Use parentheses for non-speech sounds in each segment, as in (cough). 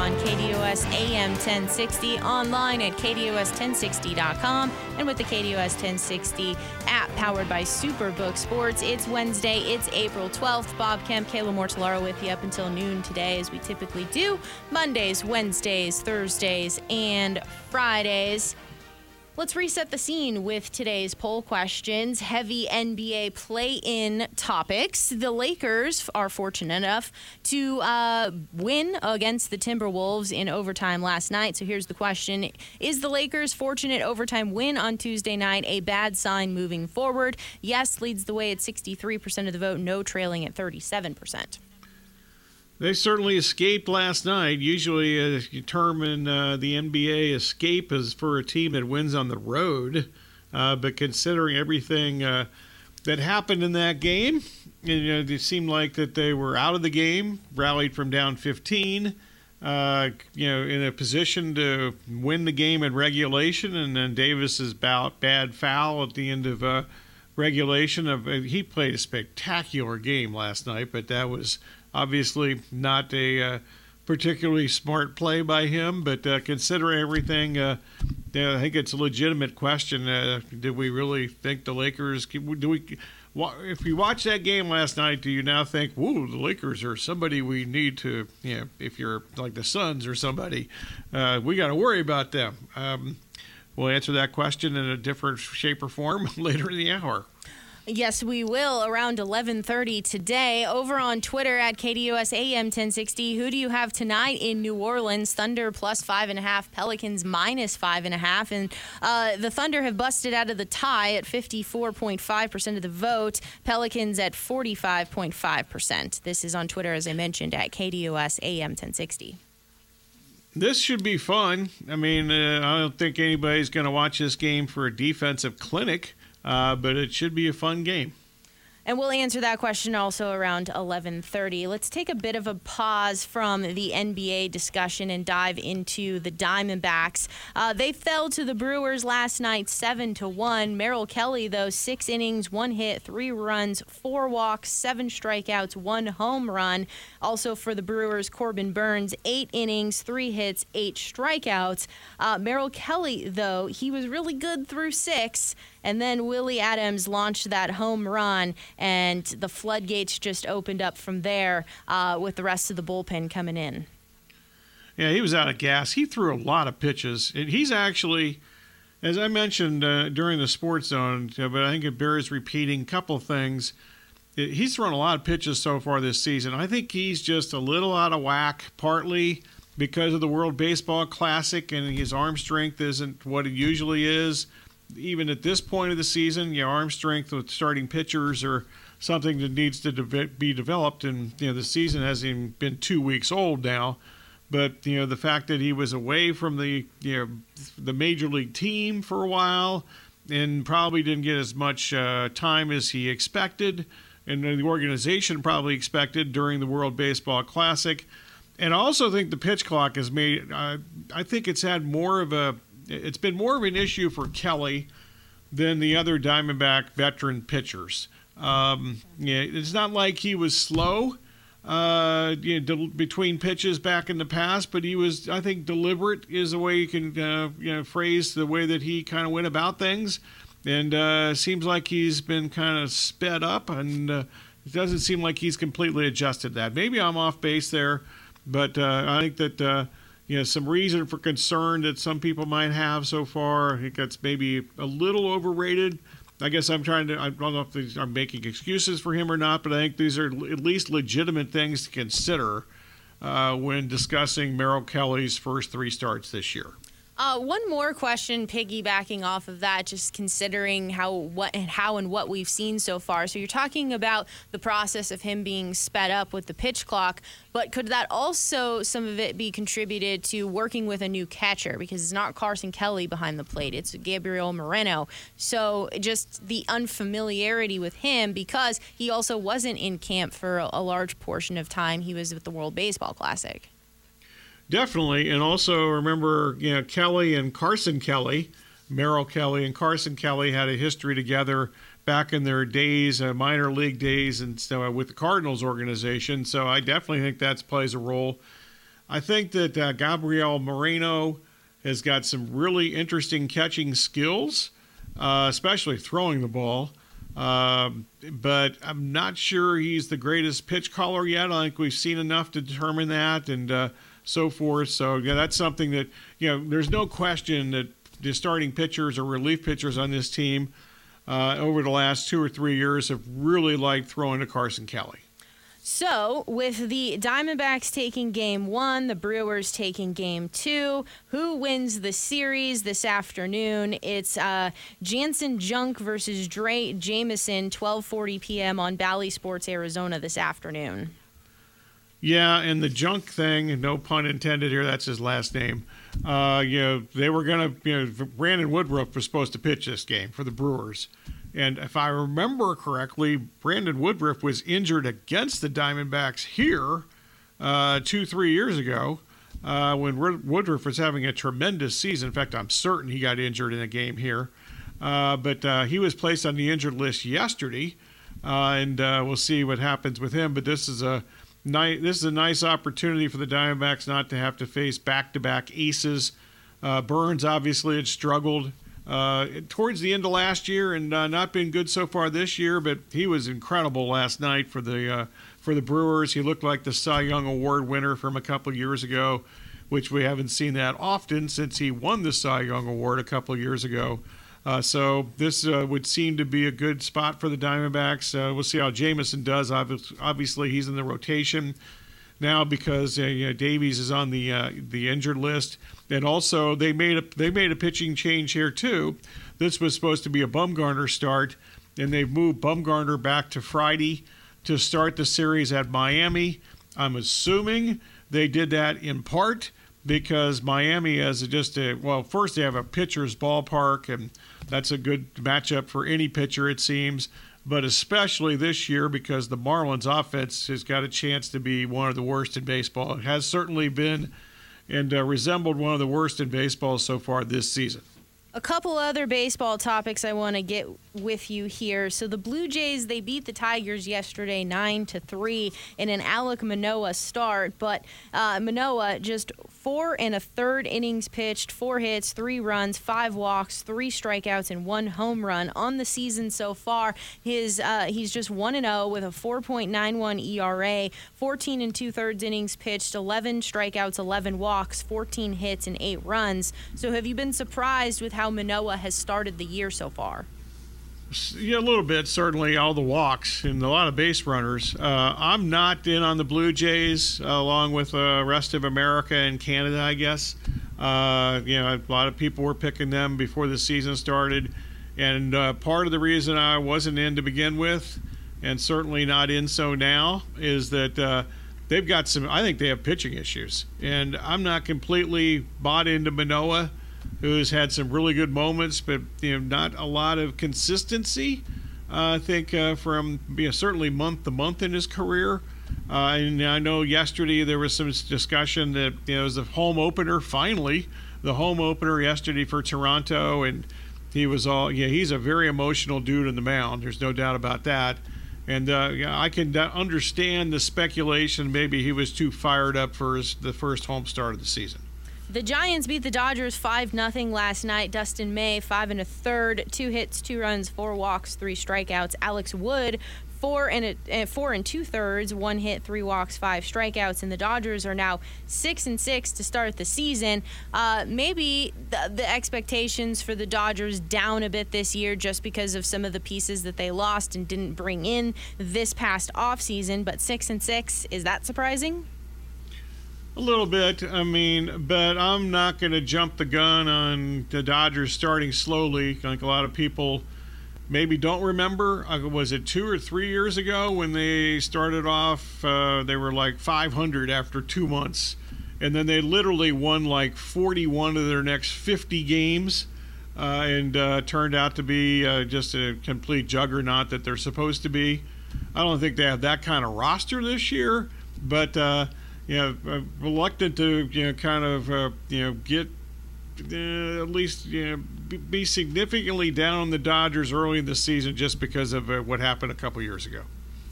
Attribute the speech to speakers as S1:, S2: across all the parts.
S1: KDUS AM 1060, online at KDUS1060.com, and with the KDUS 1060 app powered by Superbook Sports. It's Wednesday, it's April 12th. Bob Kemp, Kayla Mortellaro with you up until noon today, as we typically do. Mondays, Wednesdays, Thursdays, and Fridays. Let's reset the scene with today's poll questions. Heavy NBA play in topics. The Lakers are fortunate enough to uh, win against the Timberwolves in overtime last night. So here's the question Is the Lakers' fortunate overtime win on Tuesday night a bad sign moving forward? Yes leads the way at 63% of the vote, no trailing at 37%.
S2: They certainly escaped last night. Usually, uh, you term in uh, the NBA escape is for a team that wins on the road. Uh, but considering everything uh, that happened in that game, you know, it seemed like that they were out of the game, rallied from down 15, uh, you know, in a position to win the game in regulation, and then Davis's bout, bad foul at the end of uh, regulation. Of he played a spectacular game last night, but that was Obviously, not a uh, particularly smart play by him, but uh, considering everything, uh, I think it's a legitimate question. Uh, did we really think the Lakers? Do we? If you watch that game last night, do you now think, "Whoa, the Lakers are somebody we need to"? You know, if you're like the Suns or somebody, uh, we got to worry about them. Um, we'll answer that question in a different shape or form (laughs) later in the hour.
S1: Yes, we will around 11:30 today over on Twitter at KDUS AM 1060. Who do you have tonight in New Orleans? Thunder plus five and a half, Pelicans minus five and a half, and uh, the Thunder have busted out of the tie at 54.5 percent of the vote. Pelicans at 45.5 percent. This is on Twitter, as I mentioned, at KDUS AM 1060
S2: this should be fun. I mean, uh, I don't think anybody's going to watch this game for a defensive clinic uh, but it should be a fun game.
S1: And we'll answer that question also around 11:30. Let's take a bit of a pause from the NBA discussion and dive into the Diamondbacks. Uh, they fell to the Brewers last night, seven to one. Merrill Kelly, though, six innings, one hit, three runs, four walks, seven strikeouts, one home run. Also for the Brewers, Corbin Burnes, eight innings, three hits, eight strikeouts. Uh, Merrill Kelly, though, he was really good through six. And then Willy Adames launched that home run, and the floodgates just opened up from there uh, with the rest of the bullpen coming in.
S2: Yeah, he was out of gas. He threw a lot of pitches. He's actually, as I mentioned uh, during the sports zone, but I think it bears repeating a couple things. He's thrown a lot of pitches so far this season. I think he's just a little out of whack, partly because of the World Baseball Classic and his arm strength isn't what it usually is even at this point of the season, your arm strength with starting pitchers are something that needs to de- be developed. And you know, the season hasn't been two weeks old now. But you know, the fact that he was away from the you know the major league team for a while and probably didn't get as much uh, time as he expected, and the organization probably expected during the World Baseball Classic. And I also think the pitch clock has made. Uh, I think it's had more of a it's been more of an issue for Kelly than the other Diamondback veteran pitchers. Um, yeah, it's not like he was slow uh, you know, between pitches back in the past, but he was, I think, deliberate is the way you can uh, you know phrase the way that he kind of went about things, and uh, seems like he's been kind of sped up, and uh, it doesn't seem like he's completely adjusted that. Maybe I'm off base there, but uh, I think that uh, you know, some reason for concern that some people might have so far. I think that's maybe a little overrated. I guess I'm trying to, I don't know if these are making excuses for him or not, but I think these are at least legitimate things to consider uh, when discussing Merrill Kelly's first three starts this year.
S1: Uh, one more question, piggybacking off of that, just considering how what and how and what we've seen so far. So you're talking about the process of him being sped up with the pitch clock, but could that also some of it be contributed to working with a new catcher because it's not Carson Kelly behind the plate, it's Gabriel Moreno. So just the unfamiliarity with him because he also wasn't in camp for a, a large portion of time. He was with the World Baseball Classic.
S2: Definitely, and also remember, you know, Kelly and Carson Kelly, Merrill Kelly and Carson Kelly had a history together back in their days, uh, minor league days, and so uh, with the Cardinals organization. So I definitely think that plays a role. I think that uh, Gabriel Moreno has got some really interesting catching skills, uh, especially throwing the ball. Um, but I'm not sure he's the greatest pitch caller yet. I think we've seen enough to determine that, and uh, so forth. So yeah, that's something that you know. There's no question that the starting pitchers or relief pitchers on this team uh, over the last two or three years have really liked throwing to Carson Kelly.
S1: So, with the Diamondbacks taking game one, the Brewers taking game two, who wins the series this afternoon? It's uh, Janson Junk versus Drey Jameson, 12:40 p.m. on Bally Sports Arizona this afternoon.
S2: Yeah, and the junk thing, no pun intended here, that's his last name. Uh, you know, they were going to, you know, Brandon Woodruff was supposed to pitch this game for the Brewers. And if I remember correctly, Brandon Woodruff was injured against the Diamondbacks here uh, two, three years ago uh, when Woodruff was having a tremendous season. In fact, I'm certain he got injured in a game here. Uh, but uh, he was placed on the injured list yesterday, uh, and uh, we'll see what happens with him. But this is a nice, this is a nice opportunity for the Diamondbacks not to have to face back-to-back aces. Uh, Burnes obviously had struggled uh, towards the end of last year and uh, not been good so far this year, but he was incredible last night for the uh, for the Brewers. He looked like the Cy Young Award winner from a couple years ago, which we haven't seen that often since he won the Cy Young Award a couple years ago. Uh, so this uh, would seem to be a good spot for the Diamondbacks. Uh, we'll see how Jameson does. Obviously, he's in the rotation now because uh, you know, Davies is on the uh, the injured list, and also they made a they made a pitching change here too. This was supposed to be a Bumgarner start, and they've moved Bumgarner back to Friday to start the series at Miami. I'm assuming they did that in part because Miami has just a well, first they have a pitcher's ballpark, and that's a good matchup for any pitcher, it seems. But especially this year because the Marlins offense has got a chance to be one of the worst in baseball. It has certainly been and uh, resembled one of the worst in baseball so far this season.
S1: A couple other baseball topics I want to get with you here. So the Blue Jays they beat the Tigers yesterday nine to three in an Alek Manoah start, but uh, Manoah just four and a third innings pitched, four hits, three runs, five walks, three strikeouts, and one home run on the season so far. His uh, he's just one and zero with a 4.91 ERA, 14 and two thirds innings pitched, 11 strikeouts, 11 walks, 14 hits, and eight runs. So have you been surprised with how Manoah has started the year so far?
S2: Yeah, a little bit, certainly. All the walks and a lot of base runners. Uh, I'm not in on the Blue Jays, uh, along with the uh, rest of America and Canada, I guess. Uh, you know, a lot of people were picking them before the season started. And uh, part of the reason I wasn't in to begin with, and certainly not in so now, is that uh, they've got some, I think they have pitching issues. And I'm not completely bought into Manoah who's had some really good moments, but you know, not a lot of consistency. Uh, I think uh, from you know, certainly month to month in his career. Uh, and I know yesterday there was some discussion that you know, it was the home opener. Finally, the home opener yesterday for Toronto, and he was all yeah. He's a very emotional dude in the mound. There's no doubt about that. And uh, yeah, I can understand the speculation. Maybe he was too fired up for his, the first home start of the season.
S1: The Giants beat the Dodgers 5 0 last night. Dustin May, five and a third, two hits, two runs, four walks, three strikeouts. Alex Wood, four and a, uh, four and two thirds, one hit, three walks, five strikeouts, and the Dodgers are now six and six to start the season. Uh, maybe the, the, expectations for the Dodgers down a bit this year just because of some of the pieces that they lost and didn't bring in this past offseason, but six and six is that surprising?
S2: A little bit. I mean, but I'm not going to jump the gun on the Dodgers starting slowly. Like a lot of people maybe don't remember. Uh, was it two or three years ago when they started off? Uh, they were like 500 after two months. And then they literally won like 41 of their next 50 games. Uh, and uh, turned out to be uh, just a complete juggernaut that they're supposed to be. I don't think they have that kind of roster this year, but uh, you know, uh, reluctant to you know kind of uh, you know get uh, at least you know be significantly down on the Dodgers early in the season just because of uh, what happened a couple years ago.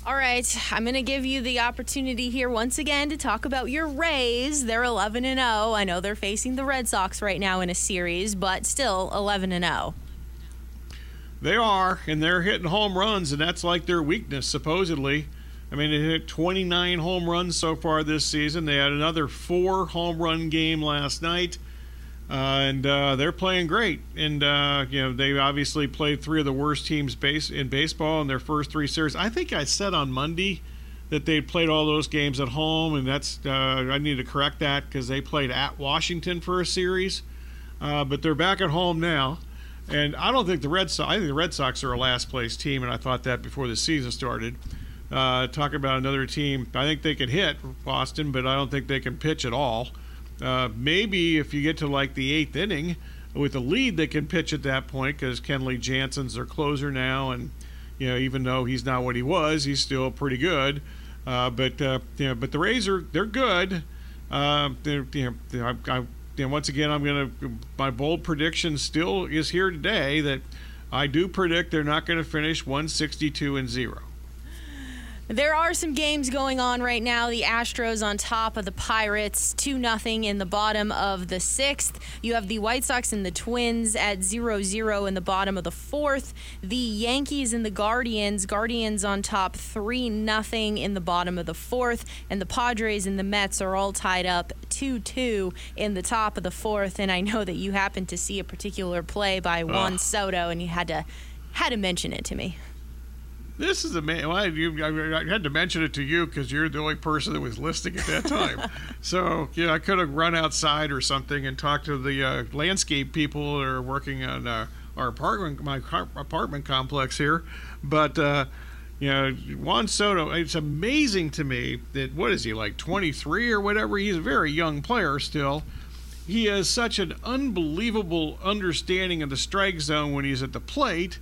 S1: All right, I'm going to give you the opportunity here once again to talk about your Rays. They're 11 and 0. I know they're facing the Red Sox right now in a series, but still 11 and 0.
S2: They are, and they're hitting home runs, and that's like their weakness, supposedly. I mean, they hit 29 home runs so far this season. They had another four home run game last night, uh, and uh, they're playing great. And uh, you know, they obviously played three of the worst teams base in baseball in their first three series. I think I said on Monday that they played all those games at home, and that's uh, I need to correct that because they played at Washington for a series, uh, but they're back at home now. And I don't think the Red Sox. I think the Red Sox are a last place team, and I thought that before the season started. Uh, talk about another team. I think they can hit Boston, but I don't think they can pitch at all. Uh, maybe if you get to like the eighth inning with a lead, they can pitch at that point because Kenley Jansen's their closer now, and you know even though he's not what he was, he's still pretty good. Uh, but uh, you know, but the Rays are they're good. Uh, they're, you know, I, I, and once again, I'm to my bold prediction still is here today that I do predict they're not going to finish 162 and zero.
S1: There are some games going on right now. The Astros on top of the Pirates, 2 0 in the bottom of the sixth. You have the White Sox and the Twins at 0 0 in the bottom of the fourth. The Yankees and the Guardians, Guardians on top 3 0 in the bottom of the fourth. And the Padres and the Mets are all tied up 2 2 in the top of the fourth. And I know that you happened to see a particular play by Juan Soto and you had to had to mention it to me.
S2: This is amazing. Well, you, I, had to mention it to you because you're the only person that was listening at that time. (laughs) so, yeah, I could have run outside or something and talked to the uh, landscape people that are working on uh, our apartment, my apartment complex here. But, uh, you know, Juan Soto, it's amazing to me that, what is he, like 23 or whatever? He's a very young player still. He has such an unbelievable understanding of the strike zone when he's at the plate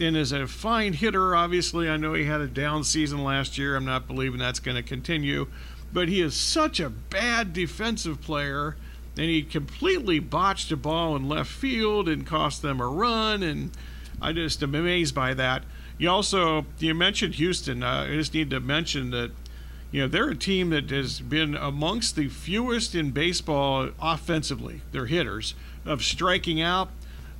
S2: and is a fine hitter. Obviously, I know he had a down season last year. I'm not believing that's going to continue, but he is such a bad defensive player, and he completely botched a ball in left field and cost them a run. And I just am amazed by that. You also you mentioned Houston. Uh, I just need to mention that you know they're a team that has been amongst the fewest in baseball offensively. They're hitters of striking out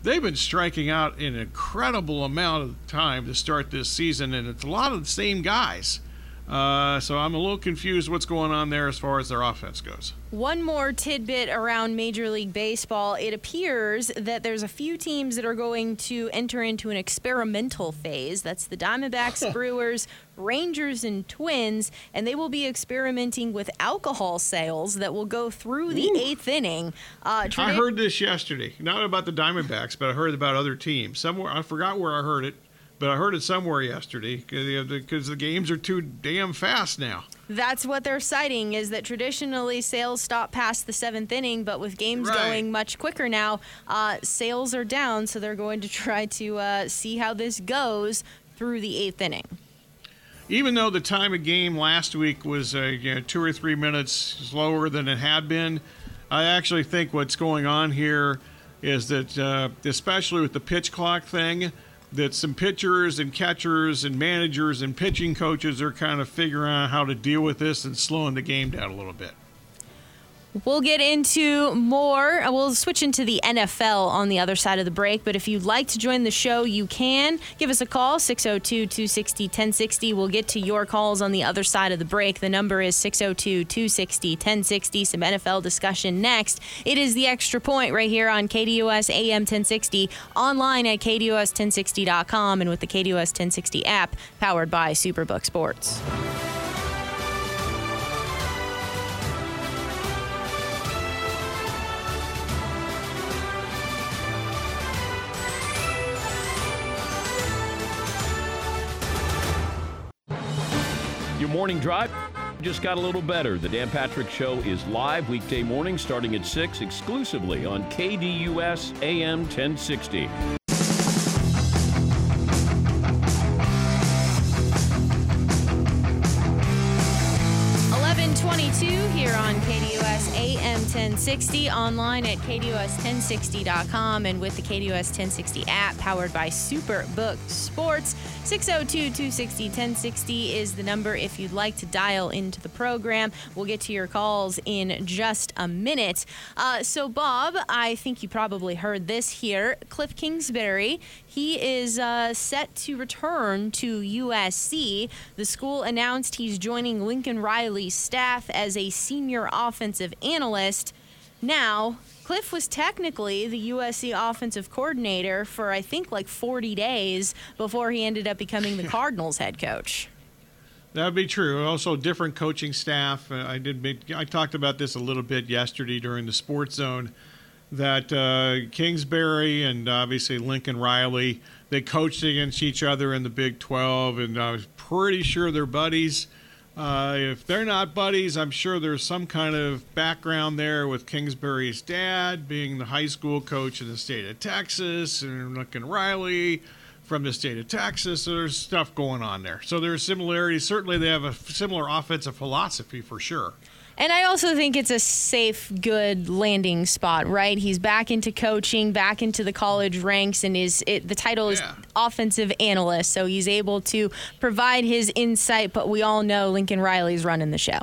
S2: they've been striking out an incredible amount of time to start this season, and it's a lot of the same guys. Uh, so I'm a little confused what's going on there as far as their offense goes.
S1: One more tidbit around Major League Baseball. It appears that there's a few teams that are going to enter into an experimental phase. That's the Diamondbacks, (laughs) Brewers, Rangers, and Twins, and they will be experimenting with alcohol sales that will go through the Ooh. eighth inning.
S2: Uh, tradi- I heard this yesterday, not about the Diamondbacks, but I heard about other teams. Somewhere I forgot where I heard it but I heard it somewhere yesterday because the games are too damn fast now.
S1: That's what they're citing is that traditionally sales stop past the seventh inning, but with games right. going much quicker now, uh, sales are down. So they're going to (laughs) try to uh, see how this goes through the eighth inning.
S2: Even though the time of game last week was uh, you know, two or three minutes slower than it had been, I actually think what's going on here is that, uh, especially with the pitch clock thing, that some pitchers and catchers and managers and pitching coaches are kind of figuring out how to deal with this and slowing the game down a little bit.
S1: We'll get into more. Uh, we'll switch into the NFL on the other side of the break. But if you'd like to join the show, you can. Give us a call, 602 260 1060. We'll get to your calls on the other side of the break. The number is 602 260 1060. Some NFL discussion next. It is the extra point right here on KDUS AM 1060, online at KDUS1060.com, and with the KDUS 1060 app powered by Superbook Sports.
S3: Morning drive just got a little better. The Dan Patrick Show is live weekday morning starting at 6 exclusively on KDUS AM 1060.
S1: 1060, online at KDUS1060.com and with the KDUS 1060 app powered by Superbook Sports. 602 260 1060 is the number if you'd like to dial into the program. We'll get to your calls in just a minute. Uh, so, Bob, I think you probably heard this here. Cliff Kingsbury, he is uh, set to return to USC. The school announced he's joining Lincoln Riley's staff as a senior offensive analyst. Now, Cliff was technically the USC offensive coordinator for I think like 40 days before he ended up becoming the (laughs) Cardinals head coach.
S2: That would be true. Also, different coaching staff. Uh, I did. Make, I talked about this a little bit yesterday during the Sports Zone. That uh, Kingsbury and obviously Lincoln Riley they coached against each other in the Big 12, and I was pretty sure they're buddies. Uh, if they're not buddies, I'm sure there's some kind of background there with Kingsbury's dad being the high school coach in the state of Texas and Lincoln Riley from the state of Texas. So there's stuff going on there. So there's similarities. Certainly, they have a similar offensive philosophy for sure.
S1: And I also think it's a safe, good landing spot, right? He's back into coaching, back into the college ranks, and is it, the title is yeah. offensive analyst, so he's able to provide his insight. But we all know Lincoln Riley's running the show.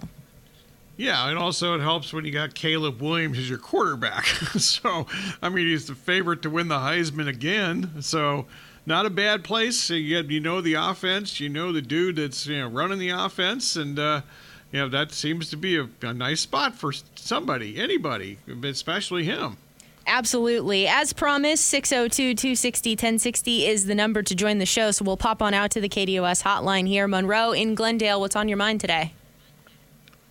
S2: Yeah, and also it helps when you got Caleb Williams as your quarterback. (laughs) so, I mean, he's the favorite to win the Heisman again. So, not a bad place. You, you know the offense. You know the dude that's you know running the offense, and uh, you know, that seems to be a, a nice spot for somebody, anybody, especially him.
S1: Absolutely. As promised, 602 260 1060 is the number to join the show. So we'll pop on out to the KDUS hotline here. Monroe in Glendale, what's on your mind today?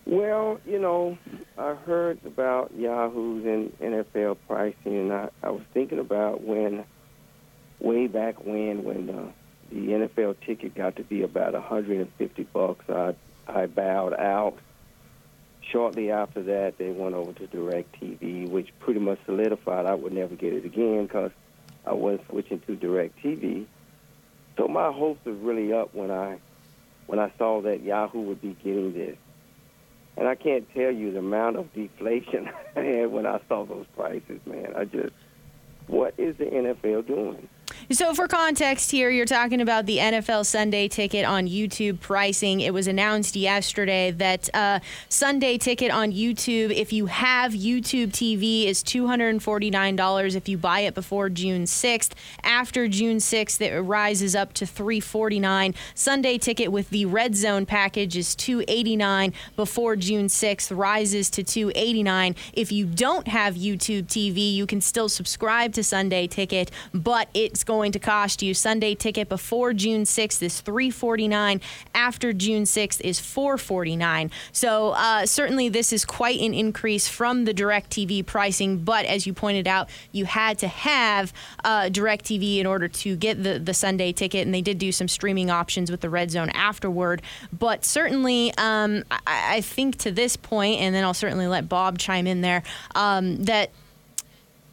S4: Well, you know, I heard about Yahoo's and NFL pricing, and I, I was thinking about when, way back when, when uh, the NFL ticket got to be about 150 bucks. I I bowed out. Shortly after that, they went over to DirecTV, which pretty much solidified I would never get it again because I wasn't switching to DirecTV. So my hopes were really up when I when I saw that Yahoo would be getting this. And I can't tell you the amount of deflation (laughs) I had when I saw those prices, man. I just, what is the NFL doing?
S1: So, for context here, you're talking about the NFL Sunday ticket on YouTube pricing. It was announced yesterday that uh, Sunday ticket on YouTube, if you have YouTube TV, is $249 if you buy it before June 6th. After June 6th, it rises up to 349. Sunday ticket with the Red Zone package is 289 before June 6th, rises to 289. If you don't have YouTube TV, you can still subscribe to Sunday ticket, but it's going to cost you. Sunday ticket before June 6th is 349. After June 6th is 449. So uh, certainly this is quite an increase from the DirecTV pricing. But as you pointed out, you had to have uh, DirecTV in order to get the, the Sunday ticket, and they did do some streaming options with the Red Zone afterward. But certainly, um, I, I, think to this point, and then I'll certainly let Bob chime in there, um, that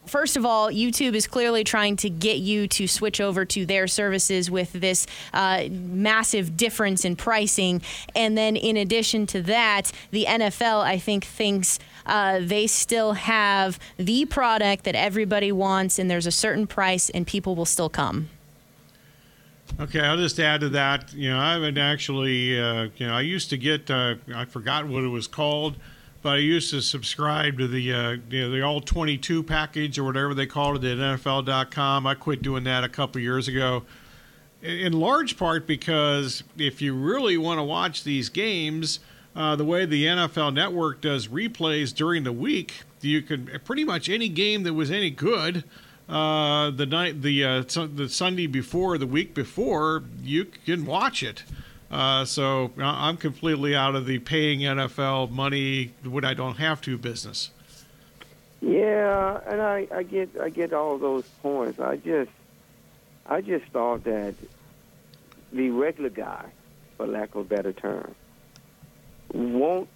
S1: first of all, YouTube is clearly trying to get you to switch over to their services with this uh, massive difference in pricing. And then, in addition to that, the NFL, I think, thinks. Uh, they still have the product that everybody wants, and there's a certain price, and people will still come.
S2: Okay, I'll just add to that. You know, I haven't actually, uh, you know, I used to get, uh, I forgot what it was called but I used to subscribe to the uh, you know, the all 22 package or whatever they called it at NFL.com. I quit doing that a couple years ago, in large part because if you really want to watch these games, uh, the way the NFL Network does replays during the week, you can pretty much any game that was any good. Uh, the night, the uh, the Sunday before, the week before, you can watch it. Uh, so I'm completely out of the paying NFL money when I don't have to business.
S4: Yeah, and I, I get I get all those points. I just I just thought that the regular guy, for lack of a better term, won't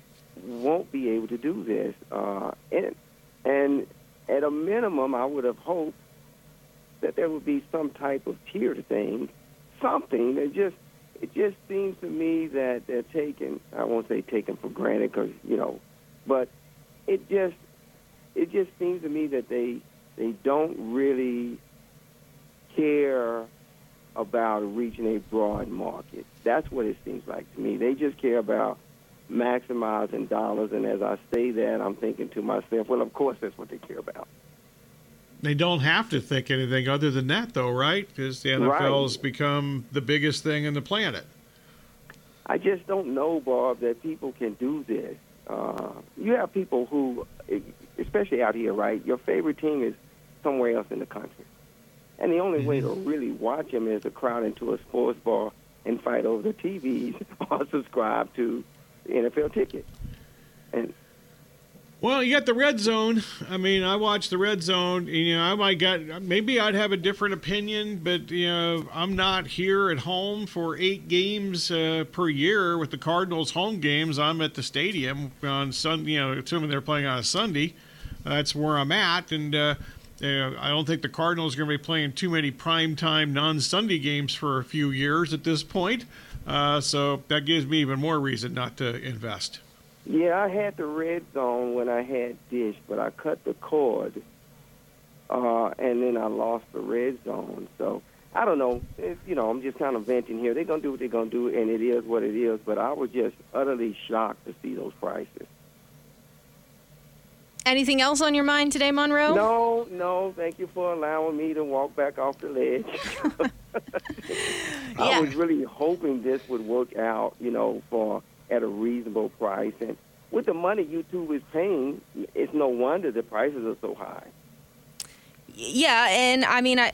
S4: won't be able to do this. Uh, and and at a minimum, I would have hoped that there would be some type of tiered thing, something that just it just seems to me that they're taking I won't say taken for granted because you know, but it just it just seems to me that they they don't really care about reaching a broad market. That's what it seems like to me. They just care about maximizing dollars, and as I say that, I'm thinking to myself, well, of course, that's what they care about.
S2: They don't have to think anything other than that, though, right? Because the NFL
S4: Right.
S2: has become the biggest thing in the planet.
S4: I just don't know, Bob, that people can do this. Uh, you have people who, especially out here, right? Your favorite team is somewhere else in the country, and the only way to really watch them is to crowd into a sports bar and fight over the TVs (laughs) or subscribe to the NFL ticket. And
S2: Well, you got the red zone. I mean, I watch the red zone. You know, I might got maybe I'd have a different opinion, but you know, I'm not here at home for eight games uh, per year with the Cardinals home games. I'm at the stadium on Sunday. You know, assuming they're playing on a Sunday, that's where I'm at, and. Uh, uh, I don't think the Cardinals are going to be playing too many primetime non-Sunday games for a few years at this point, uh, so that gives me even more reason not to invest.
S4: Yeah, I had the red zone when I had Dish, but I cut the cord, uh, and then I lost the red zone. So I don't know. It, you know, I'm just kind of venting here. They're gonna do what they're gonna do, and it is what it is. But I was just utterly shocked to see those prices.
S1: Anything else on your mind today, Monroe?
S4: No, no. Thank you for allowing me to walk back off the ledge. (laughs) (laughs)
S1: Yeah.
S4: I was really hoping this would work out, you know, for at a reasonable price. And with the money YouTube is paying, it's no wonder the prices are so high.
S1: Yeah, and I mean, I.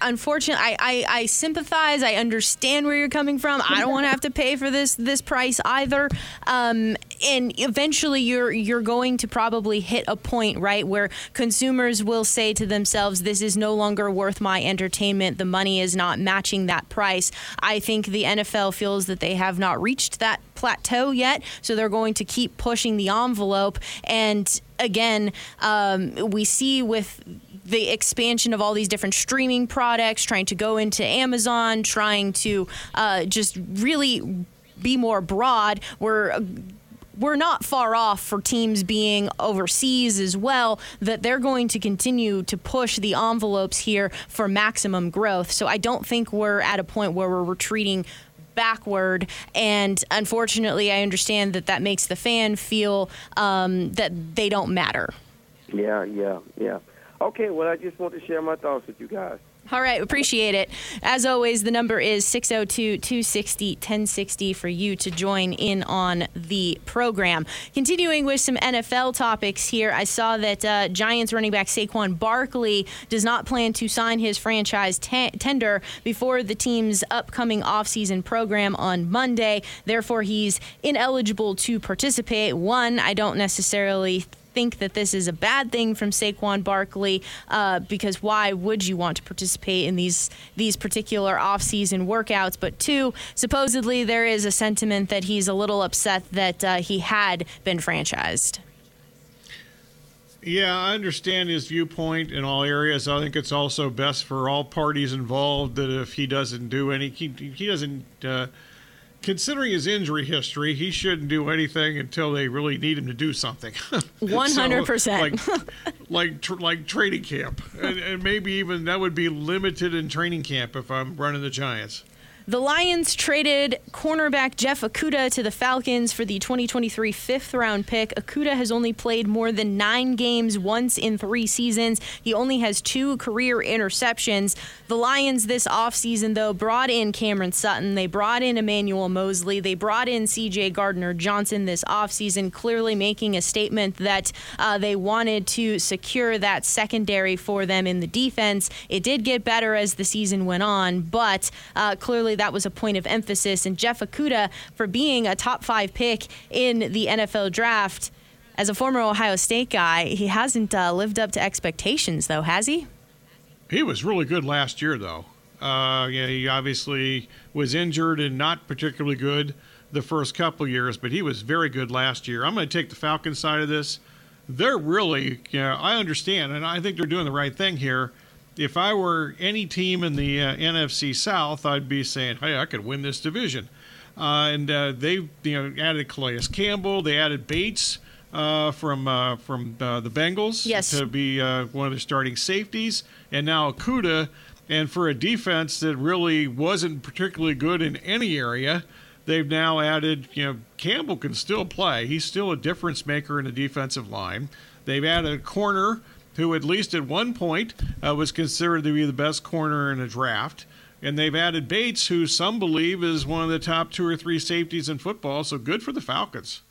S1: Unfortunately, I, I, I sympathize. I understand where you're coming from. I don't want to have to pay for this this price either. Um, and eventually, you're you're going to probably hit a point, right, where consumers will say to themselves, "This is no longer worth my entertainment. The money is not matching that price." I think the NFL feels that they have not reached that plateau yet, so they're going to keep pushing the envelope. And again, um, we see with the expansion of all these different streaming products, trying to go into Amazon, trying to uh, just really be more broad. We're we're not far off for teams being overseas as well, that they're going to continue to push the envelopes here for maximum growth. So I don't think we're at a point where we're retreating backward. And unfortunately, I understand that that makes the fan feel um, that they don't matter.
S4: Yeah, yeah, yeah. Okay, well, I just want to share my thoughts with you guys.
S1: All right, appreciate it. As always, the number is 602 260 1060 for you to join in on the program. Continuing with some NFL topics here, I saw that uh, Giants running back Saquon Barkley does not plan to sign his franchise te- tender before the team's upcoming offseason program on Monday. Therefore, he's ineligible to participate. One, I don't necessarily think that this is a bad thing from Saquon Barkley uh, because why would you want to participate in these these particular offseason workouts? But two, supposedly there is a sentiment that he's a little upset that uh, he had been franchised.
S2: Yeah, I understand his viewpoint in all areas. I think it's also best for all parties involved that if he doesn't do any, he, he doesn't, uh, considering his injury history, he shouldn't do anything until they really need him to do something. (laughs)
S1: 100%.
S2: Like, like, tr- like training camp, and, and maybe even that would be limited in training camp if I'm running the Giants.
S1: The Lions traded cornerback Jeff Okudah to the Falcons for the 2023 fifth round pick. Okudah has only played more than nine games once in three seasons. He only has two career interceptions. The Lions this offseason, though, brought in Cameron Sutton. They brought in Emmanuel Moseley. They brought in CJ Gardner Johnson this offseason, clearly making a statement that uh, they wanted to secure that secondary for them in the defense. It did get better as the season went on, but uh, clearly that was a point of emphasis. And Jeff Okudah, for being a top five pick in the NFL draft, as a former Ohio State guy, he hasn't uh, lived up to expectations, though, has he?
S2: He was really good last year, though. Uh, yeah, he obviously was injured and not particularly good the first couple years, but he was very good last year. I'm going to take the Falcons side of this. They're really, you know, I understand, and I think they're doing the right thing here. If I were any team in the uh, NFC South, I'd be saying, hey, I could win this division. Uh, and uh, they, you know, added Calais Campbell. They added Bates uh, from uh, from uh, the Bengals
S1: yes.
S2: to be uh, one of their starting safeties, and now Okudah. And for a defense that really wasn't particularly good in any area, they've now added. You know, Campbell can still play. He's still a difference maker in the defensive line. They've added a corner who, at least at one point, uh, was considered to be the best corner in a draft. And they've added Bates, who some believe is one of the top two or three safeties in football. So good for the Falcons.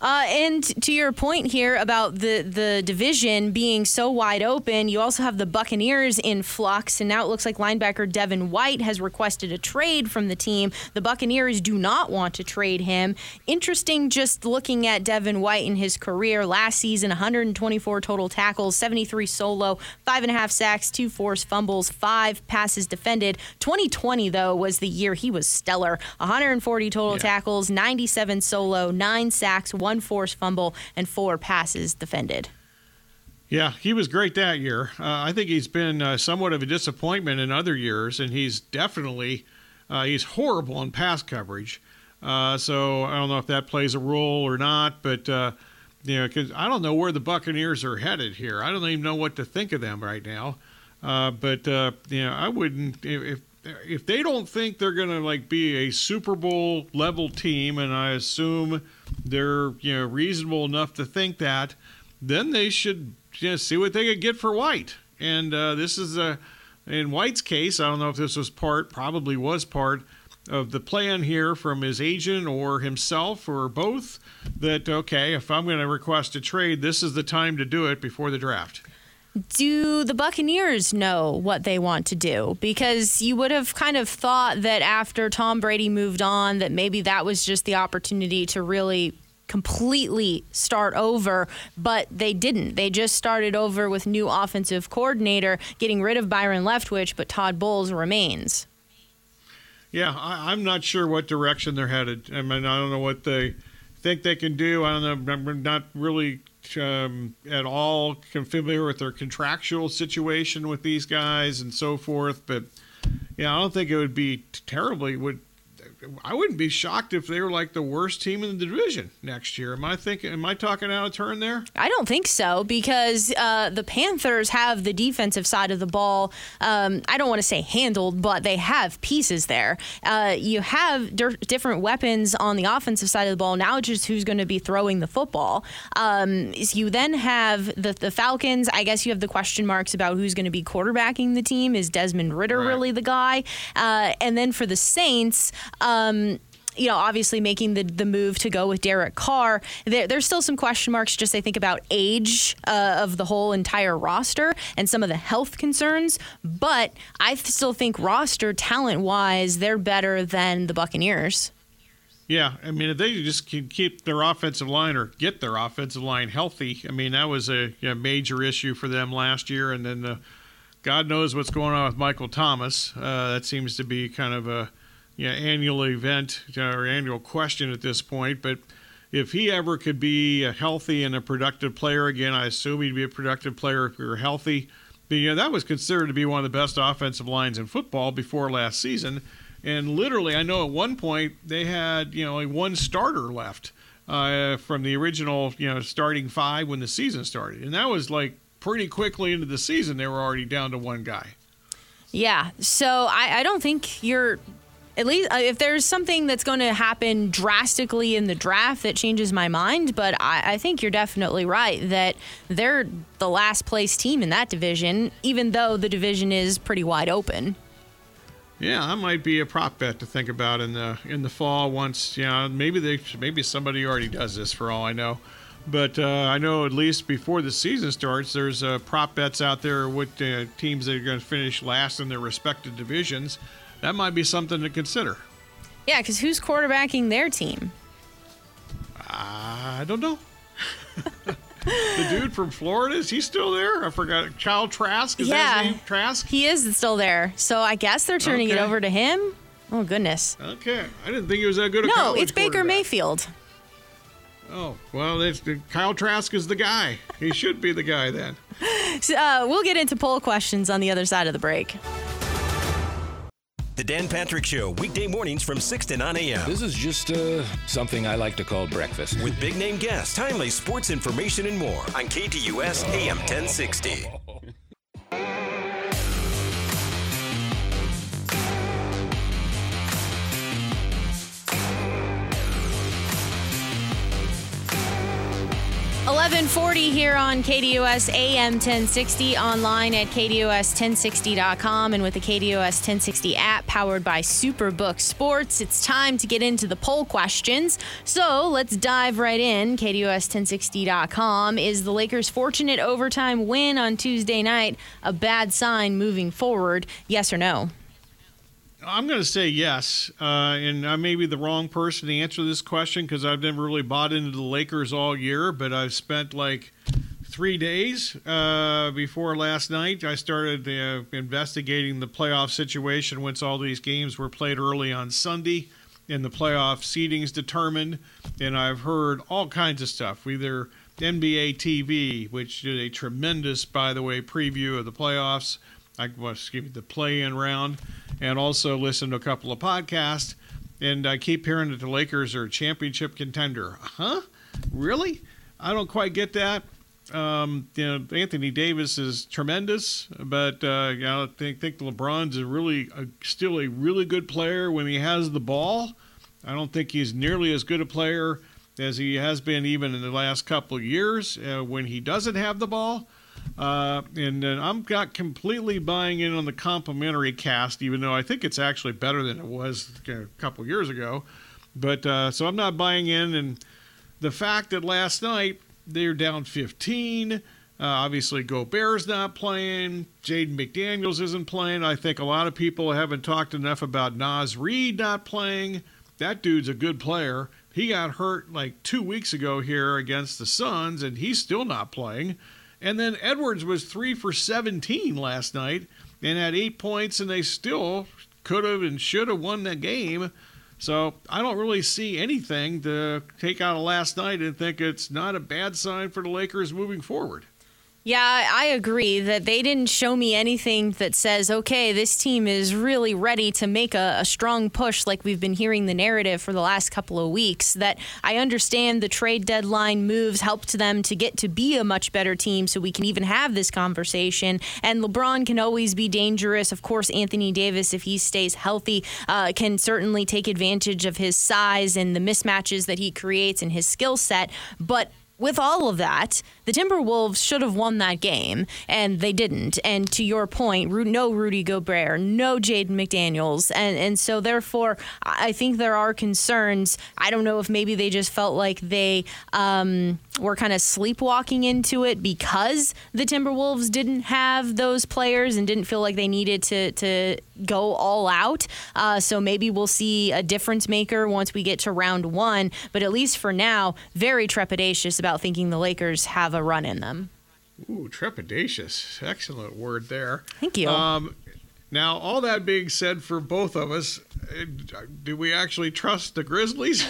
S1: Uh, and to your point here about the, the division being so wide open, you also have the Buccaneers in flux, and now it looks like linebacker Devin White has requested a trade from the team. The Buccaneers do not want to trade him. Interesting just looking at Devin White in his career last season 124 total tackles, 73 solo, five and a half sacks, two forced fumbles, five passes defended. 2020, though, was the year he was stellar 140 total yeah. tackles, 97 solo, nine sacks, one one forced fumble, and four passes defended.
S2: Yeah, he was great that year. Uh, I think he's been uh, somewhat of a disappointment in other years, and he's definitely uh, he's horrible in pass coverage. Uh, so I don't know if that plays a role or not, but uh, you know, because I don't know where the Buccaneers are headed here. I don't even know what to think of them right now. Uh, but you know, I wouldn't if if they don't think they're going to like be a Super Bowl level team, and I assume they're you know reasonable enough to think that, then they should you know, see what they could get for White. And uh, this is a in White's case. I don't know if this was part, probably was part of the plan here from his agent or himself or both. That okay, if I'm going to request a trade, this is the time to do it before the draft
S1: do the Buccaneers know what they want to do? Because you would have kind of thought that after Tom Brady moved on, that maybe that was just the opportunity to really completely start over, but they didn't. They just started over with new offensive coordinator, getting rid of Byron Leftwich, but Todd Bowles remains.
S2: Yeah, I, am not sure what direction they're headed. I mean, I don't know what they think they can do. I don't know. I'm not really um, at all familiar with their contractual situation with these guys and so forth. But yeah, I don't think it would be terribly would I wouldn't be shocked if they were like the worst team in the division next year. Am I thinking? Am I talking out of turn there?
S1: I don't think so because uh, the Panthers have the defensive side of the ball. Um, I don't want to say handled, but they have pieces there. Uh, you have d- different weapons on the offensive side of the ball. Now, it's just who's going to be throwing the football. Um, you then have the the Falcons. I guess you have the question marks about who's going to be quarterbacking the team. Is Desmond Ridder right. really the guy? Uh, and then for the Saints. Um, you know, obviously making the, the move to go with Derek Carr. There, there's still some question marks, just I think about age uh, of the whole entire roster and some of the health concerns. But I still think roster talent wise, they're better than the Buccaneers.
S2: Yeah, I mean, if they just can keep their offensive line or get their offensive line healthy, I mean, that was a, a major issue for them last year. And then the, God knows what's going on with Michael Thomas. Uh, that seems to be kind of a you know, annual event or annual question at this point. But if he ever could be a healthy and a productive player again, I assume he'd be a productive player if he were healthy. But, you know, that was considered to be one of the best offensive lines in football before last season. And literally, I know at one point they had, you know, like one starter left uh, from the original, you know, starting five when the season started. And that was like pretty quickly into the season, they were already down to one guy.
S1: Yeah. So I, I don't think you're at least uh, if there's something that's going to happen drastically in the draft that changes my mind, but I, I, think you're definitely right that they're the last place team in that division, even though the division is pretty wide open.
S2: Yeah, that might be a prop bet to think about in the in the fall. Once you know, maybe they maybe somebody already does this for all I know. But uh, I know at least before the season starts, there's uh, prop bets out there with uh, teams that are going to finish last in their respective divisions that might be something to consider.
S1: Yeah, because who's quarterbacking their team?
S2: I don't know. (laughs) the dude from Florida is he still there? I forgot. Kyle Trask is
S1: yeah,
S2: that his name? Trask.
S1: He is still there. So I guess they're turning okay. it over to him. Oh goodness.
S2: Okay, I didn't think he was that good.
S1: No, it's Baker. Mayfield.
S2: Oh well, that's, Kyle Trask is the guy. He should be the guy then. (laughs)
S1: So, uh, we'll get into poll questions on the other side of the break.
S5: The Dan Patrick Show, weekday mornings from 6 to 9 a.m.
S6: This is just uh, something I like to call breakfast.
S5: With big name guests, timely sports information, and more on KDUS AM 1060.
S1: Eleven forty here on KDUS AM 1060, online at KDUS1060.com and with the KDUS 1060 app powered by Superbook Sports. It's time to get into the poll questions. So let's dive right in. KDUS1060.com. Is the Lakers' fortunate overtime win on Tuesday night a bad sign moving forward? Yes or no?
S2: I'm going to say yes, uh, and I may be the wrong person to answer this question because I've never really bought into the Lakers all year, but I've spent like three days uh, before last night. I started uh, investigating the playoff situation once all these games were played early on Sunday and the playoff seedings determined, and I've heard all kinds of stuff. Either NBA TV, which did a tremendous, by the way, preview of the playoffs. I well, excuse me, the play-in round, and also listen to a couple of podcasts. And I keep hearing that the Lakers are a championship contender. Huh? Really? I don't quite get that. Um, you know, Anthony Davis is tremendous, but uh, you know, I think think LeBron's a really a, still a really good player when he has the ball. I don't think he's nearly as good a player as he has been even in the last couple of years uh, when he doesn't have the ball. Uh, and I'm not completely buying in on the complimentary cast, even though I think it's actually better than it was a couple years ago. But uh, so I'm not buying in, and the fact that last night they're down 15. Uh, obviously, Gobert's not playing. Jaden McDaniels isn't playing. I think a lot of people haven't talked enough about Naz Reid not playing. That dude's a good player. He got hurt like two weeks ago here against the Suns, and he's still not playing. And then Edwards was three for 17 last night and had eight points, and they still could have and should have won that game. So I don't really see anything to take out of last night and think it's not a bad sign for the Lakers moving forward.
S1: Yeah, I agree that they didn't show me anything that says, okay, this team is really ready to make a, a, strong push, like we've been hearing the narrative for the last couple of weeks. That I understand the trade deadline moves helped them to get to be a much better team so we can even have this conversation. And LeBron can always be dangerous. Of course, Anthony Davis, if he stays healthy, uh, can certainly take advantage of his size and the mismatches that he creates and his skill set. But with all of that, the Timberwolves should have won that game, and they didn't. And to your point, no Rudy Gobert, no Jaden McDaniels, and and so therefore, I think there are concerns. I don't know if maybe they just felt like they um, were kind of sleepwalking into it because the Timberwolves didn't have those players and didn't feel like they needed to to go all out. Uh, so maybe we'll see a difference maker once we get to round one. But at least for now, very trepidatious about thinking the Lakers have a run in them.
S2: Ooh, trepidatious. Excellent word there.
S1: Thank you.
S2: Um, now, all that being said, for both of us, uh, do we actually trust the Grizzlies?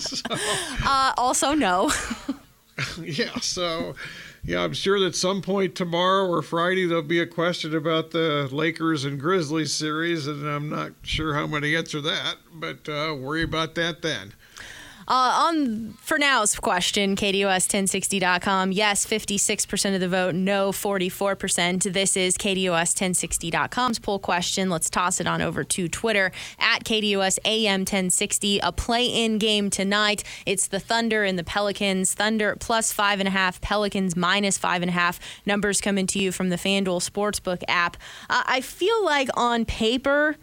S1: so, (laughs) (laughs) uh, also, no. (laughs) (laughs)
S2: yeah, so yeah, I'm sure that some point tomorrow or Friday there'll be a question about the Lakers and Grizzlies series, and I'm not sure how I'm going to answer that, but uh, worry about that then.
S1: Uh, on for now's question, KDUS1060.com. Yes, 56% of the vote. No, 44%. This is KDUS1060.com's poll question. Let's toss it on over to Twitter at KDUS AM 1060. A play-in game tonight. It's the Thunder and the Pelicans. Thunder plus five and a half. Pelicans minus five and a half. Numbers coming to you from the FanDuel Sportsbook app. Uh, I feel like on paper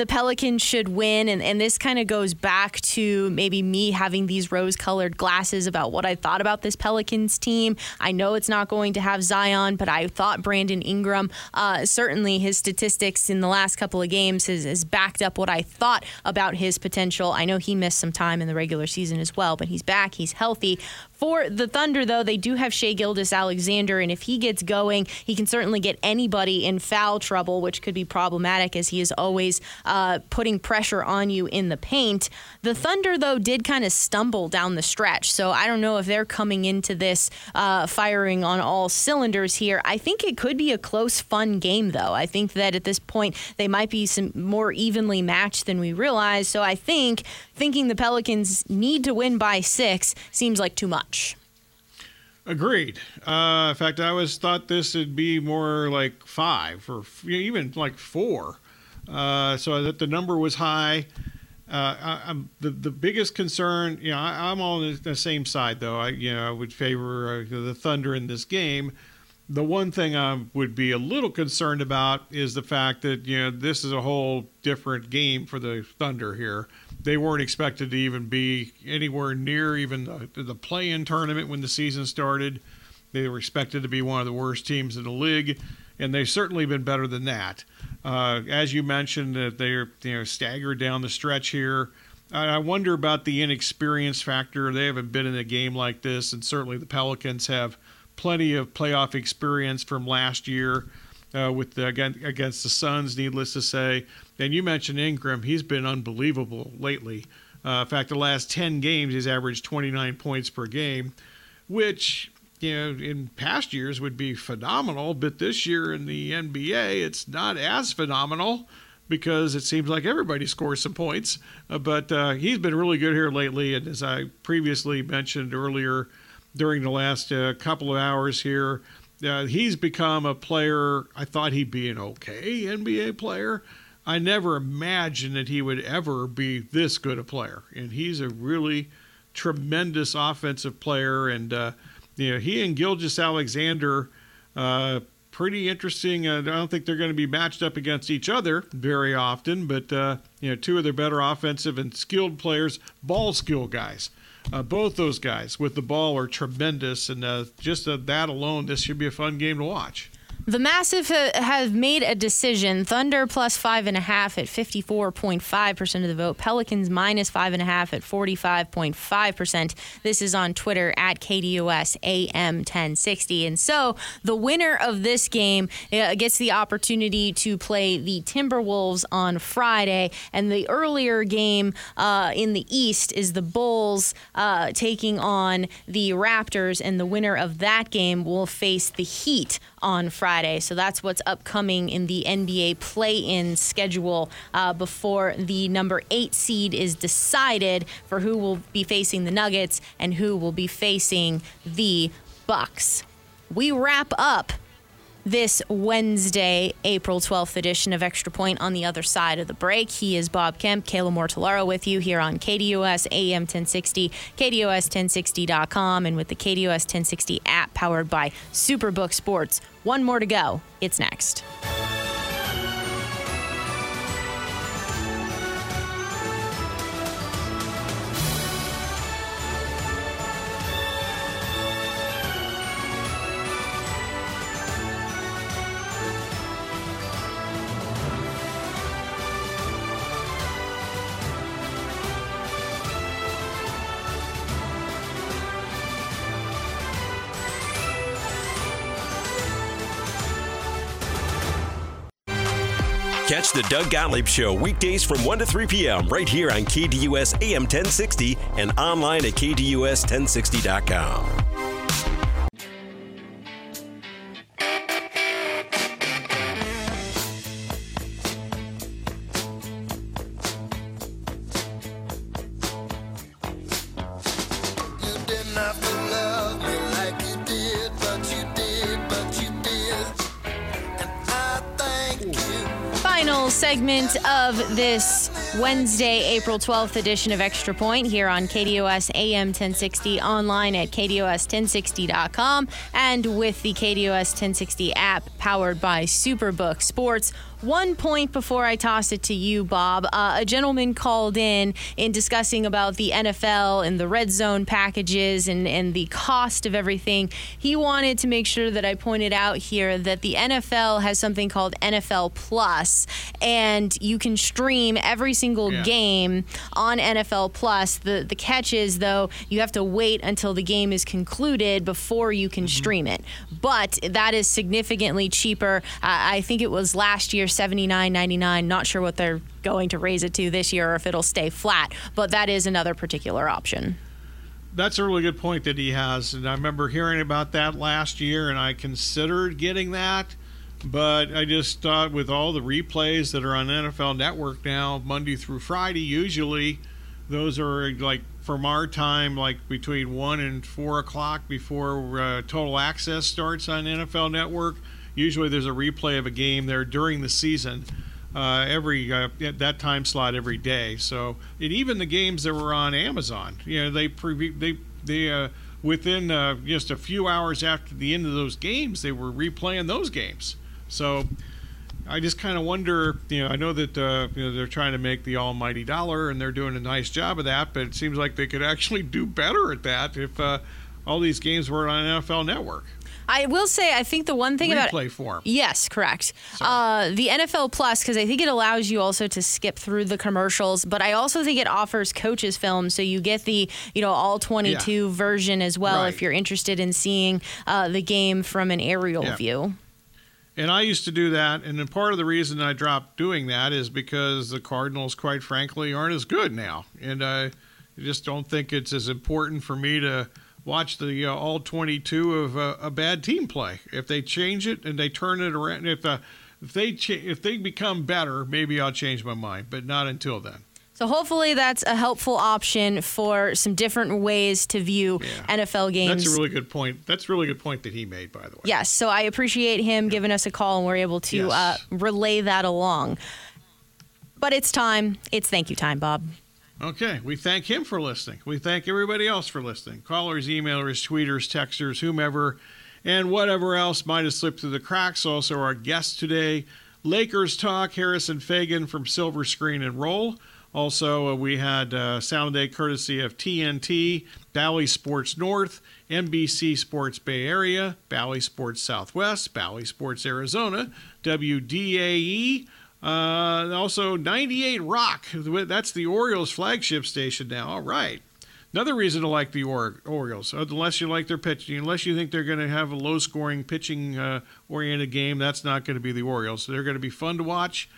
S1: the Pelicans should win. And, and this kind of goes back to maybe me having these rose colored glasses about what I thought about this Pelicans team. I know it's not going to have Zion, but I thought Brandon Ingram, uh, certainly his statistics in the last couple of games has, has backed up what I thought about his potential. I know he missed some time in the regular season as well, but he's back, he's healthy. For the Thunder, though, they do have Shai Gilgeous-Alexander, and if he gets going, he can certainly get anybody in foul trouble, which could be problematic as he is always uh, putting pressure on you in the paint. The Thunder, though, did kind of stumble down the stretch, so I don't know if they're coming into this uh, firing on all cylinders here. I think it could be a close, fun game, though. I think that at this point they might be some more evenly matched than we realize. So I think thinking the Pelicans need to win by six seems like too much.
S2: Agreed. Uh, in fact, I always thought this would be more like five or even like four. Uh, so that the number was high. Uh, I, the the biggest concern, you know, I, am on the same side though. I you know I would favor uh, the Thunder in this game. The one thing I would be a little concerned about is the fact that you know this is a whole different game for the Thunder here they weren't expected to even be anywhere near even the, the play-in tournament when the season started. They were expected to be one of the worst teams in the league, and they've certainly been better than that. Uh, as you mentioned, that they're you know staggered down the stretch here. I wonder about the inexperience factor. They haven't been in a game like this, and certainly the Pelicans have plenty of playoff experience from last year uh, with the, against the Suns. Needless to say, and you mentioned Ingram; he's been unbelievable lately. Uh, in fact, the last 10 games, he's averaged 29 points per game, which you know in past years would be phenomenal. But this year in the NBA, it's not as phenomenal because it seems like everybody scores some points. Uh, but uh, he's been really good here lately, and as I previously mentioned earlier during the last uh, couple of hours here, uh, he's become a player. I thought he'd be an okay NBA player. I never imagined that he would ever be this good a player, and he's a really tremendous offensive player. And uh, you know, he and Gilgeous-Alexander, uh, pretty interesting. Uh, I don't think they're going to be matched up against each other very often, but uh, you know, two of their better offensive and skilled players, ball skill guys. Uh, both those guys with the ball are tremendous, and uh, just uh, that alone, this should be a fun game to watch.
S1: The Massive have made a decision. Thunder plus five and a half at 54.5% of the vote. Pelicans minus five and a half at 45.5%. This is on Twitter at KDUS AM 1060. And so the winner of this game uh, gets the opportunity to play the Timberwolves on Friday. And the earlier game uh, in the East is the Bulls uh, taking on the Raptors. And the winner of that game will face the Heat on Friday. So that's what's upcoming in the NBA play in schedule uh, before the number eight seed is decided for who will be facing the Nuggets and who will be facing the Bucks. We wrap up this Wednesday, April 12th edition of Extra Point on the other side of the break. He is Bob Kemp, Kayla Mortellaro with you here on KDUS AM 1060, KDUS1060.com, and with the KDUS 1060 app powered by Superbook Sports. One more to go. It's next.
S5: The Doug Gottlieb Show weekdays from 1 to 3 p.m. right here on KDUS AM 1060 and online at KDUS1060.com.
S1: of this Wednesday, April 12th edition of Extra Point here on KDUS AM 1060, online at KDUS1060.com, and with the KDUS 1060 app powered by Superbook Sports. One point before I toss it to you, Bob. Uh, a gentleman called in in discussing about the NFL and the red zone packages and, and the cost of everything. He wanted to make sure that I pointed out here that the NFL has something called NFL Plus, and you can stream every single
S2: Yeah.
S1: game on NFL Plus. The the catch is though you have to wait until the game is concluded before you can stream it. But that is significantly cheaper. Uh, I think it was last year seventy nine ninety nine. Not sure what they're going to raise it to this year or if it'll stay flat. But that is another particular option.
S2: That's a really good point that he has, and I remember hearing about that last year, and I considered getting that, but I just thought with all the replays that are on NFL Network now, Monday through Friday, usually those are like from our time, like between one and four o'clock before uh, Total Access starts on NFL Network. Usually, there's a replay of a game there during the season uh, every uh, at that time slot every day. So, and even the games that were on Amazon, you know, they preview they they uh, within uh, just a few hours after the end of those games, they were replaying those games. So, I just kind of wonder, you know, I know that uh, you know they're trying to make the almighty dollar and they're doing a nice job of that, but it seems like they could actually do better at that if uh, all these games were on NFL Network
S1: I will say, I think the one thing about
S2: replay form.
S1: Yes, correct. Uh, the NFL Plus, because I think it allows you also to skip through the commercials, but I also think it offers coaches film, so you get the you know all 22 version as well
S2: Right.
S1: if you're interested in seeing uh, the game from an aerial
S2: Yeah.
S1: view.
S2: And I used to do that, and then part of the reason I dropped doing that is because the Cardinals, quite frankly, aren't as good now, and I just don't think it's as important for me to watch the uh, all 22 of uh, a bad team play. If they change it and they turn it around, if uh, if they cha- if they become better, maybe I'll change my mind, but not until then.
S1: So hopefully that's a helpful option for some different ways to view
S2: Yeah.
S1: NFL games.
S2: That's a really good point. That's a really good point that he made, by the way.
S1: Yes, so I appreciate him giving us a call and we're able to
S2: Yes.
S1: uh, relay that along. But it's time. It's thank you time, Bob.
S2: Okay, we thank him for listening. We thank everybody else for listening. Callers, emailers, tweeters, texters, whomever, and whatever else might have slipped through the cracks. Also, our guest today, Lakers Talk, Harrison Faigen from Silver Screen and Roll. Also, uh, we had uh, Sound Day courtesy of TNT, Bally Sports North, NBC Sports Bay Area, Bally Sports Southwest, Bally Sports Arizona, WDAE, uh, also 98 Rock. That's the Orioles flagship station now. All right. Another reason to like the or- Orioles, unless you like their pitching, unless you think they're going to have a low scoring pitching uh, oriented game, that's not going to be the Orioles. They're going to be fun to watch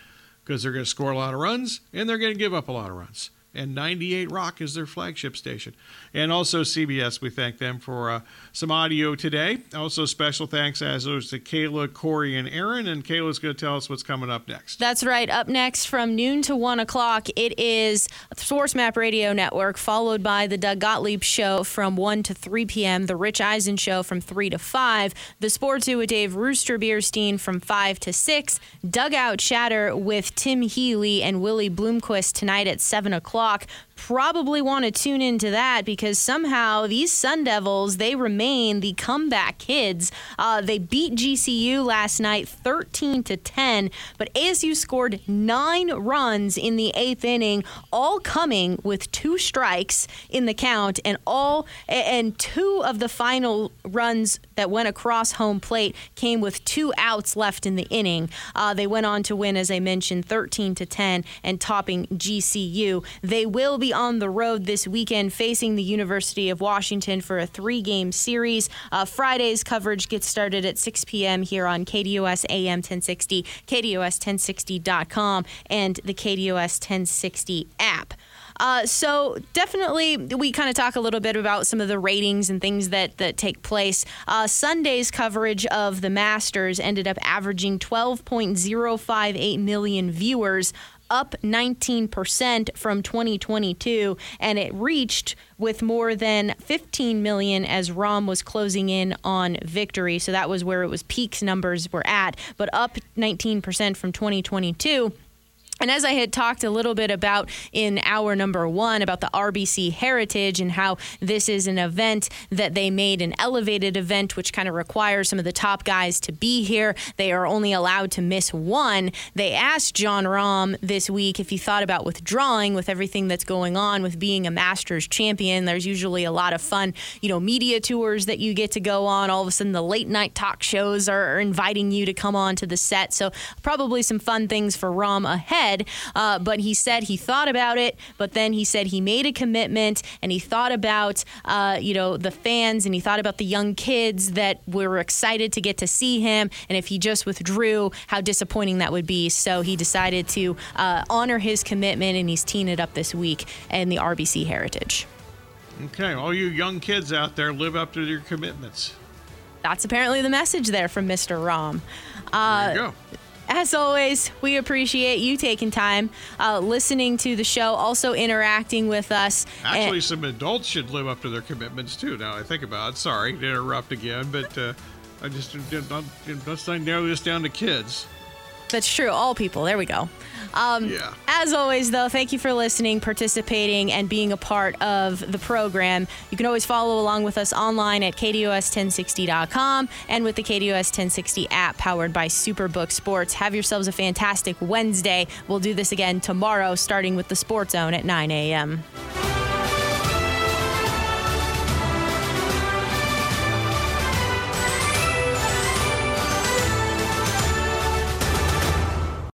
S2: because they're going to score a lot of runs and they're going to give up a lot of runs. And 98 Rock is their flagship station. And also CBS, we thank them for uh, some audio today. Also, special thanks as always to Kayla, Corey, and Aaron. And Kayla's going to tell us what's coming up next.
S1: That's right. Up next from noon to one o'clock, it is SportsMap Radio Network, followed by the Doug Gottlieb Show from 1 to 3 p.m., the Rich Eisen Show from 3 to 5, the Sports Zoo with Dave Rooster Bierstein from 5 to 6, Dugout Chatter with Tim Healy and Willie Bloomquist tonight at 7 o'clock o'clock. Probably want to tune into that because somehow these Sun Devils, they remain the comeback kids. Uh, they beat GCU last night 13 to 10, but ASU scored nine runs in the eighth inning, all coming with two strikes in the count, and all and two of the final runs that went across home plate came with two outs left in the inning. Uh, they went on to win, as I mentioned, 13 to 10 and topping GCU. They will be on the road this weekend facing the University of Washington for a three game series. Uh, Friday's coverage gets started at 6 p.m. here on KDUS AM 1060, KDUS1060.com, and the KDUS 1060 app. Uh, so definitely, we kind of talk a little bit about some of the ratings and things that that take place. Uh, Sunday's coverage of the Masters ended up averaging 12.058 million viewers. Up 19% from 2022, and it reached with more than 15 million as Rahm was closing in on victory. So that was where it was peak numbers were at, but up 19% from 2022. And as I had talked a little bit about in hour number one about the RBC Heritage and how this is an event that they made an elevated event, which kind of requires some of the top guys to be here. They are only allowed to miss one. They asked Jon Rahm this week if he thought about withdrawing with everything that's going on with being a Masters champion. There's usually a lot of fun, you know, media tours that you get to go on. All of a sudden, the late night talk shows are inviting you to come on to the set. So, probably some fun things for Rahm ahead. Uh, but he said he thought about it, but then he said he made a commitment and he thought about, uh, you know, the fans and he thought about the young kids that were excited to get to see him. And if he just withdrew, how disappointing that would be. So he decided to uh, honor his commitment and he's teeing it up this week in the RBC Heritage.
S2: Okay, all you young kids out there, live up to your commitments.
S1: That's apparently the message there from Mr. Rahm.
S2: there you go
S1: as always, we appreciate you taking time, uh, listening to the show, also interacting with us.
S2: Actually, and- some adults should live up to their commitments too. Now I think about it. Sorry to interrupt again, but uh, I just let's narrow this down to kids.
S1: That's true. All people. There we go. Um,
S2: yeah.
S1: As always, though, thank you for listening, participating, and being a part of the program. You can always follow along with us online at KDUS1060.com and with the KDUS 1060 app powered by Superbook Sports. Have yourselves a fantastic Wednesday. We'll do this again tomorrow, starting with the Sports Zone at 9 a.m.